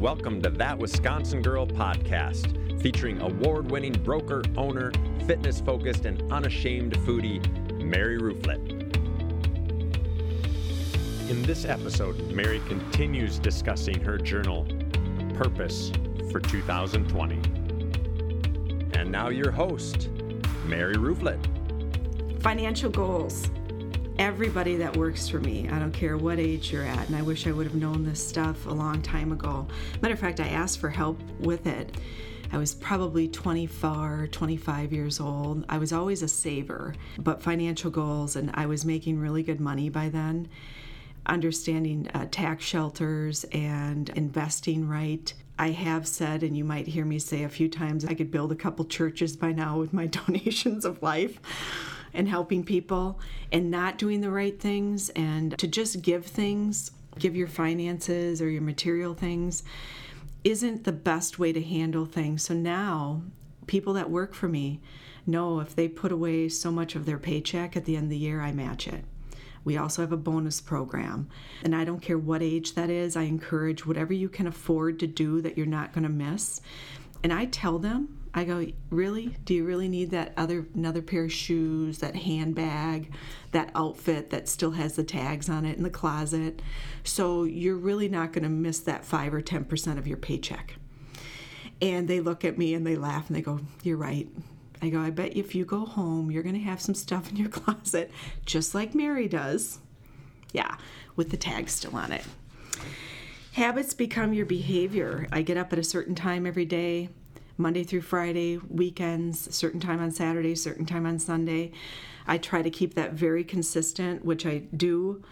Welcome to That Wisconsin Girl podcast, featuring award winning broker, owner, fitness focused, and unashamed foodie, Mary Rooflet. In this episode, Mary continues discussing her journal, Purpose for 2020. And now, your host, Mary Rooflet. Financial goals. Everybody that works for me, I don't care what age you're at, and I wish I would have known this stuff a long time ago. Matter of fact, I asked for help with it. I was probably 24, 25 years old. I was always a saver, but financial goals, and I was making really good money by then. Understanding uh, tax shelters and investing right. I have said, and you might hear me say a few times, I could build a couple churches by now with my donations of life and helping people and not doing the right things and to just give things, give your finances or your material things isn't the best way to handle things. So now, people that work for me know if they put away so much of their paycheck at the end of the year, I match it. We also have a bonus program. And I don't care what age that is, I encourage whatever you can afford to do that you're not going to miss. And I tell them I go, really? Do you really need that other another pair of shoes, that handbag, that outfit that still has the tags on it in the closet? So you're really not going to miss that five or ten percent of your paycheck. And they look at me and they laugh and they go, "You're right." I go, "I bet if you go home, you're going to have some stuff in your closet, just like Mary does." Yeah, with the tag still on it. Habits become your behavior. I get up at a certain time every day. Monday through Friday, weekends, certain time on Saturday, certain time on Sunday. I try to keep that very consistent, which I do.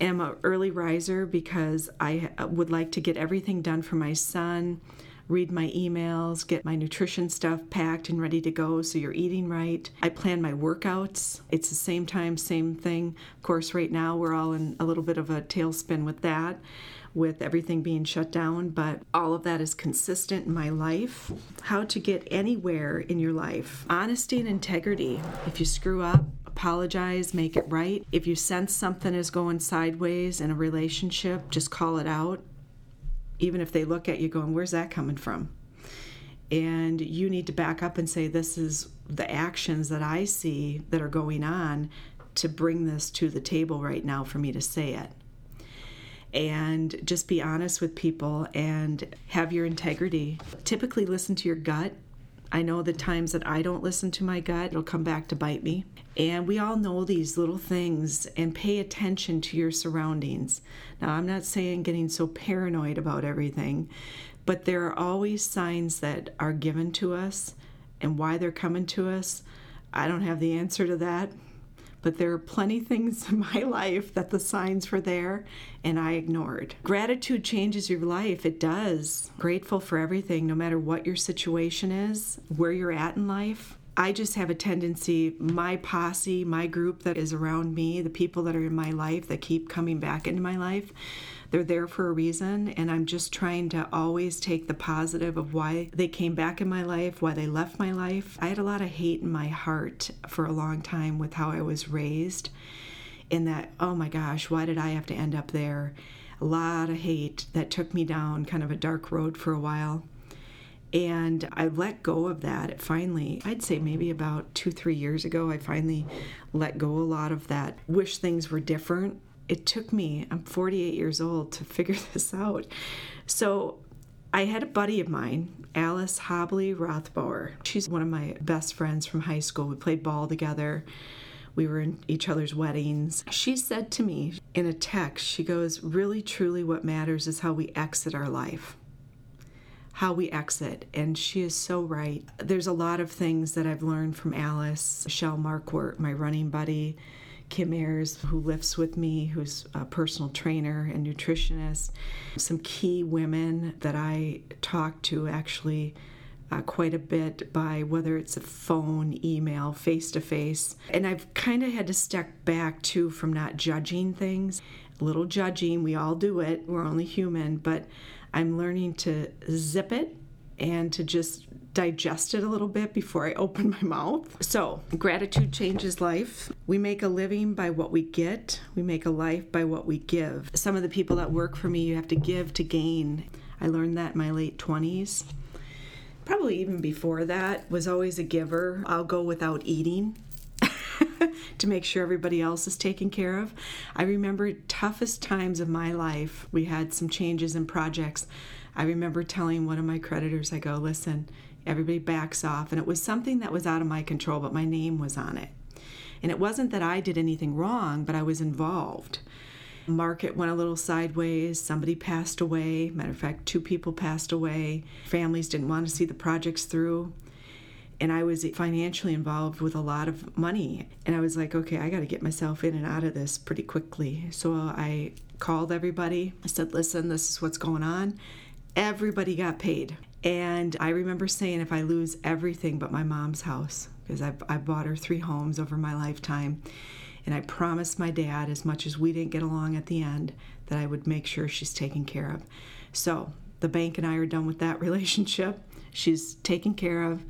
Am an early riser because I uh, would like to get everything done for my son, read my emails, get my nutrition stuff packed and ready to go so you're eating right. I plan my workouts. It's the same time, same thing. Of course, right now we're all in a little bit of a tailspin with that with everything being shut down, but all of that is consistent in my life. How to get anywhere in your life honesty and integrity. If you screw up, apologize, make it right. If you sense something is going sideways in a relationship, just call it out. Even if they look at you going, Where's that coming from? And you need to back up and say, This is the actions that I see that are going on to bring this to the table right now for me to say it and just be honest with people and have your integrity. Typically, listen to your gut. I know the times that I don't listen to my gut, it'll come back to bite me. And we all know these little things and pay attention to your surroundings. Now, I'm not saying getting so paranoid about everything, but there are always signs that are given to us and why they're coming to us. I don't have the answer to that, but there are plenty things in my life that the signs were there and I ignored. Gratitude changes your life. It does. Grateful for everything, no matter what your situation is, where you're at in life. I just have a tendency, my posse, my group that is around me, the people that are in my life that keep coming back into my life, they're there for a reason. And I'm just trying to always take the positive of why they came back in my life, why they left my life. I had a lot of hate in my heart for a long time with how I was raised, in that, oh my gosh, why did I have to end up there? A lot of hate that took me down kind of a dark road for a while. And I let go of that finally. I'd say maybe about two, three years ago, I finally let go a lot of that. Wish things were different. It took me, I'm 48 years old, to figure this out. So I had a buddy of mine, Alice Hobley Rothbauer. She's one of my best friends from high school. We played ball together. We were in each other's weddings. She said to me in a text, she goes, Really, truly, what matters is how we exit our life how we exit. And she is so right. There's a lot of things that I've learned from Alice, Michelle Marquardt, my running buddy, Kim Ayers, who lifts with me, who's a personal trainer and nutritionist, some key women that I talk to actually. Uh, quite a bit by whether it's a phone, email, face to face. And I've kind of had to step back too from not judging things. A little judging, we all do it, we're only human, but I'm learning to zip it and to just digest it a little bit before I open my mouth. So, gratitude changes life. We make a living by what we get, we make a life by what we give. Some of the people that work for me, you have to give to gain. I learned that in my late 20s. Probably even before that, was always a giver. I'll go without eating to make sure everybody else is taken care of. I remember toughest times of my life. We had some changes in projects. I remember telling one of my creditors, I go, listen, everybody backs off. And it was something that was out of my control, but my name was on it. And it wasn't that I did anything wrong, but I was involved. Market went a little sideways. Somebody passed away. Matter of fact, two people passed away. Families didn't want to see the projects through and I was financially involved with a lot of money. And I was like, okay, I got to get myself in and out of this pretty quickly. So I called everybody. I said, listen, this is what's going on. Everybody got paid. And I remember saying, if I lose everything but my mom's house, because I, I bought her three homes over my lifetime, and I promised my dad, as much as we didn't get along at the end, that I would make sure she's taken care of. So the bank and I are done with that relationship. She's taken care of.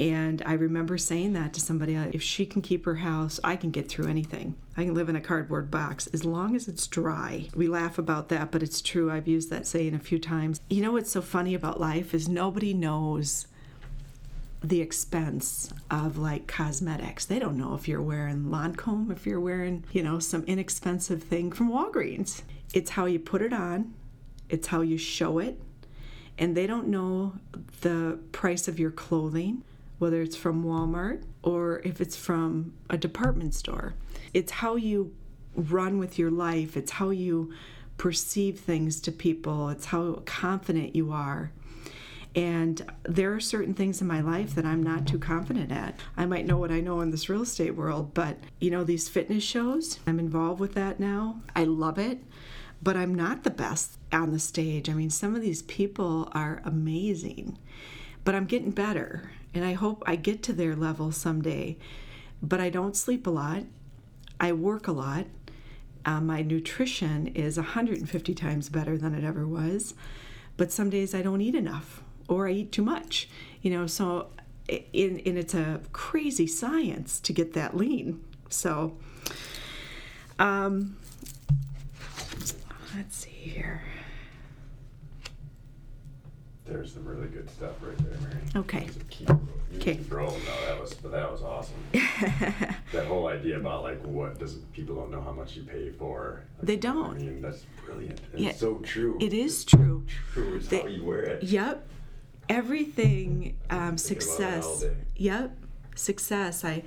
And I remember saying that to somebody uh, if she can keep her house, I can get through anything. I can live in a cardboard box as long as it's dry. We laugh about that, but it's true. I've used that saying a few times. You know what's so funny about life is nobody knows the expense of like cosmetics. They don't know if you're wearing Lancome, if you're wearing, you know, some inexpensive thing from Walgreens. It's how you put it on, it's how you show it, and they don't know the price of your clothing whether it's from Walmart or if it's from a department store. It's how you run with your life, it's how you perceive things to people, it's how confident you are. And there are certain things in my life that I'm not too confident at. I might know what I know in this real estate world, but you know, these fitness shows, I'm involved with that now. I love it, but I'm not the best on the stage. I mean, some of these people are amazing, but I'm getting better and I hope I get to their level someday. But I don't sleep a lot. I work a lot. Uh, my nutrition is 150 times better than it ever was. But some days I don't eat enough or I eat too much. You know, so in, and it's a crazy science to get that lean. So, um, let's see here. There's some really good stuff right there, Mary. Okay. Just keep, you Okay. keep rolling though. That was, but that was awesome. that whole idea about like what does people don't know how much you pay for. They don't. I mean, that's brilliant. And Yeah, It's so true. It is true. True. It's They- how you wear it. Yep. Everything um, Think about it all success. day. Yep. Success. I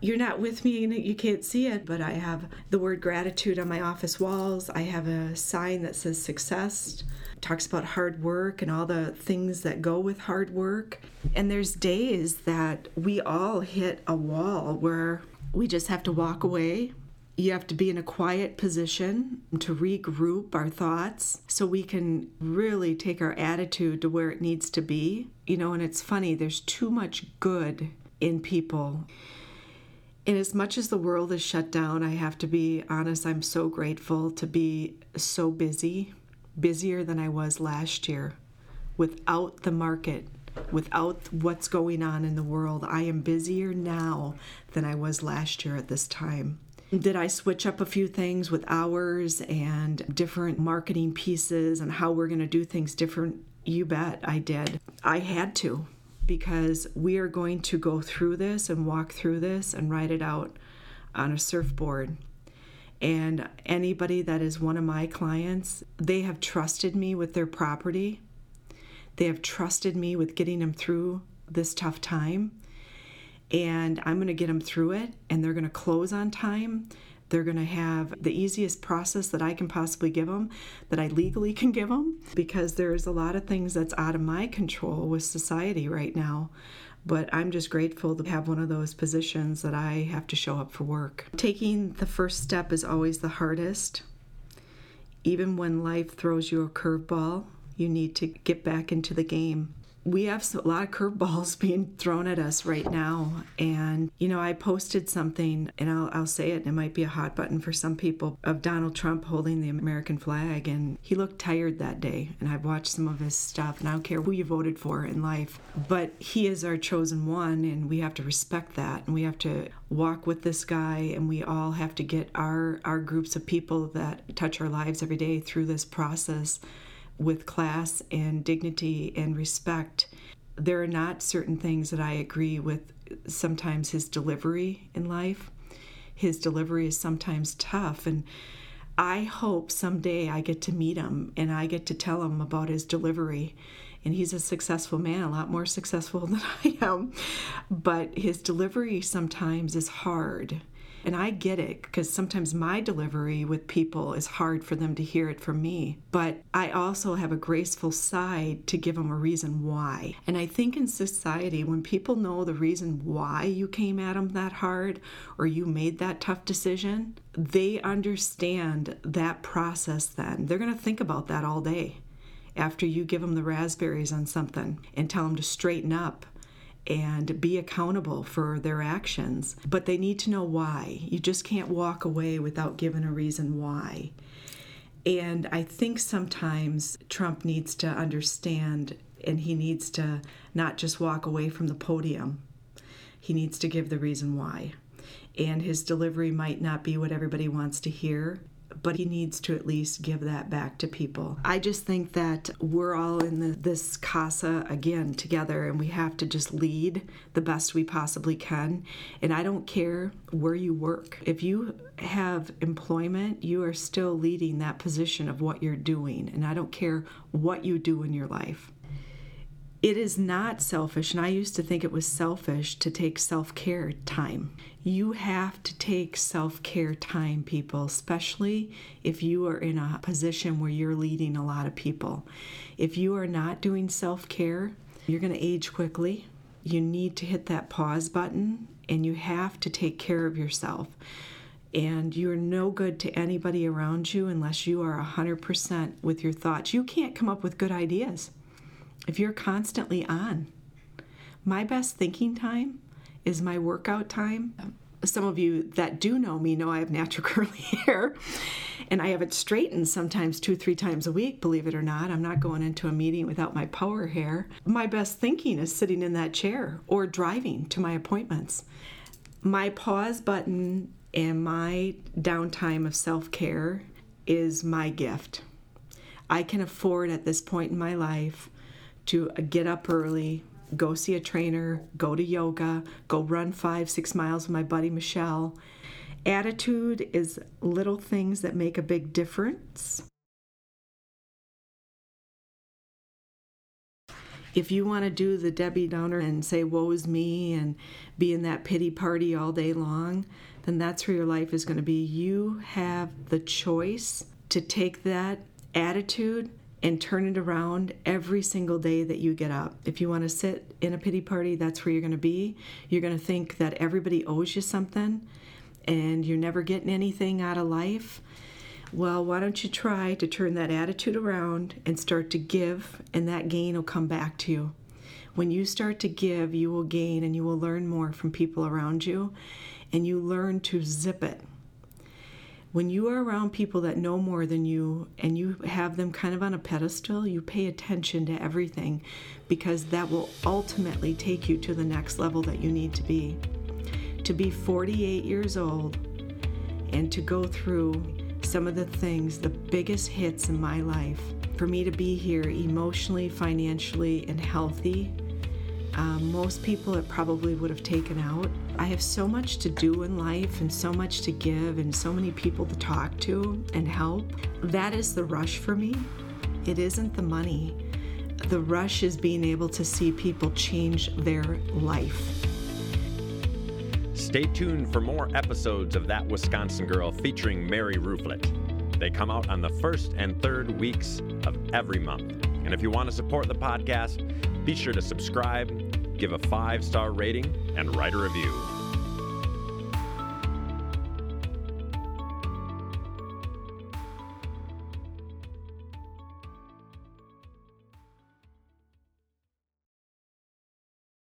you're not with me and you can't see it, but I have the word gratitude on my office walls. I have a sign that says success. Talks about hard work and all the things that go with hard work. And there's days that we all hit a wall where we just have to walk away you have to be in a quiet position to regroup our thoughts so we can really take our attitude to where it needs to be. You know, and it's funny, there's too much good in people. And as much as the world is shut down, I have to be honest, I'm so grateful to be so busy, busier than I was last year. Without the market, without what's going on in the world, I am busier now than I was last year at this time. Did I switch up a few things with hours and different marketing pieces and how we're going to do things different? You bet I did. I had to because we are going to go through this and walk through this and write it out on a surfboard. And anybody that is one of my clients, they have trusted me with their property. They have trusted me with getting them through this tough time and I'm going to get them through it and they're going to close on time. They're going to have the easiest process that I can possibly give them, that I legally can give them, because there's a lot of things that's out of my control with society right now. But I'm just grateful to have one of those positions that I have to show up for work. Taking the first step is always the hardest. Even when life throws you a curveball, you need to get back into the game we have a lot of curveballs being thrown at us right now. And, you know, I posted something, and I'll, I'll say it, and it might be a hot button for some people, of Donald Trump holding the American flag. And he looked tired that day. And I've watched some of his stuff, and I don't care who you voted for in life, but he is our chosen one, and we have to respect that. And we have to walk with this guy, and we all have to get our, our groups of people that touch our lives every day through this process with class and dignity and respect. There are not certain things that I agree with sometimes his delivery in life. His delivery is sometimes tough and I hope someday I get to meet him and I get to tell him about his delivery. And he's a successful man, a lot more successful than I am. But his delivery sometimes is hard. And I get it because sometimes my delivery with people is hard for them to hear it from me. But I also have a graceful side to give them a reason why. And I think in society, when people know the reason why you came at them that hard or you made that tough decision, they understand that process then. They're going to think about that all day after you give them the raspberries on something and tell them to straighten up and be accountable for their actions. But they need to know why. You just can't walk away without giving a reason why. And I think sometimes Trump needs to understand and he needs to not just walk away from the podium, he needs to give the reason why. And his delivery might not be what everybody wants to hear, but he needs to at least give that back to people. I just think that we're all in the, this casa again together, and we have to just lead the best we possibly can. And I don't care where you work. If you have employment, you are still leading that position of what you're doing. And I don't care what you do in your life. It is not selfish, and I used to think it was selfish to take self care time. You have to take self care time, people, especially if you are in a position where you're leading a lot of people. If you are not doing self care, you're going to age quickly. You need to hit that pause button and you have to take care of yourself. And you're no good to anybody around you unless you are 100% with your thoughts. You can't come up with good ideas if you're constantly on. My best thinking time is my workout time. Some of you that do know me know I have natural curly hair and I have it straightened sometimes two, three times a week, believe it or not. I'm not going into a meeting without my power hair. My best thinking is sitting in that chair or driving to my appointments. My pause button and my downtime of self care is my gift. I can afford at this point in my life to get up early, go see a trainer, go to yoga, go run five, six miles with my buddy Michelle. Attitude is little things that make a big difference. If you want to do the Debbie Downer and say, woe is me, and be in that pity party all day long, then that's where your life is going to be. You have the choice to take that attitude and turn it around every single day that you get up. If you want to sit in a pity party, that's where you're going to be. You're going to think that everybody owes you something and you're never getting anything out of life. Well, why don't you try to turn that attitude around and start to give, and that gain will come back to you. When you start to give, you will gain and you will learn more from people around you, and you learn to zip it when you are around people that know more than you and you have them kind of on a pedestal, you pay attention to everything because that will ultimately take you to the next level that you need to be. To be 48 years old and to go through some of the things, the biggest hits in my life, for me to be here emotionally, financially, and healthy um, most people it probably would have taken out. I have so much to do in life and so much to give and so many people to talk to and help. That is the rush for me. It isn't the money. The rush is being able to see people change their life. Stay tuned for more episodes of That Wisconsin Girl featuring Mary Rooflet. They come out on the first and third weeks of every month. And if you want to support the podcast, be sure to subscribe, give a five star rating, and write a review.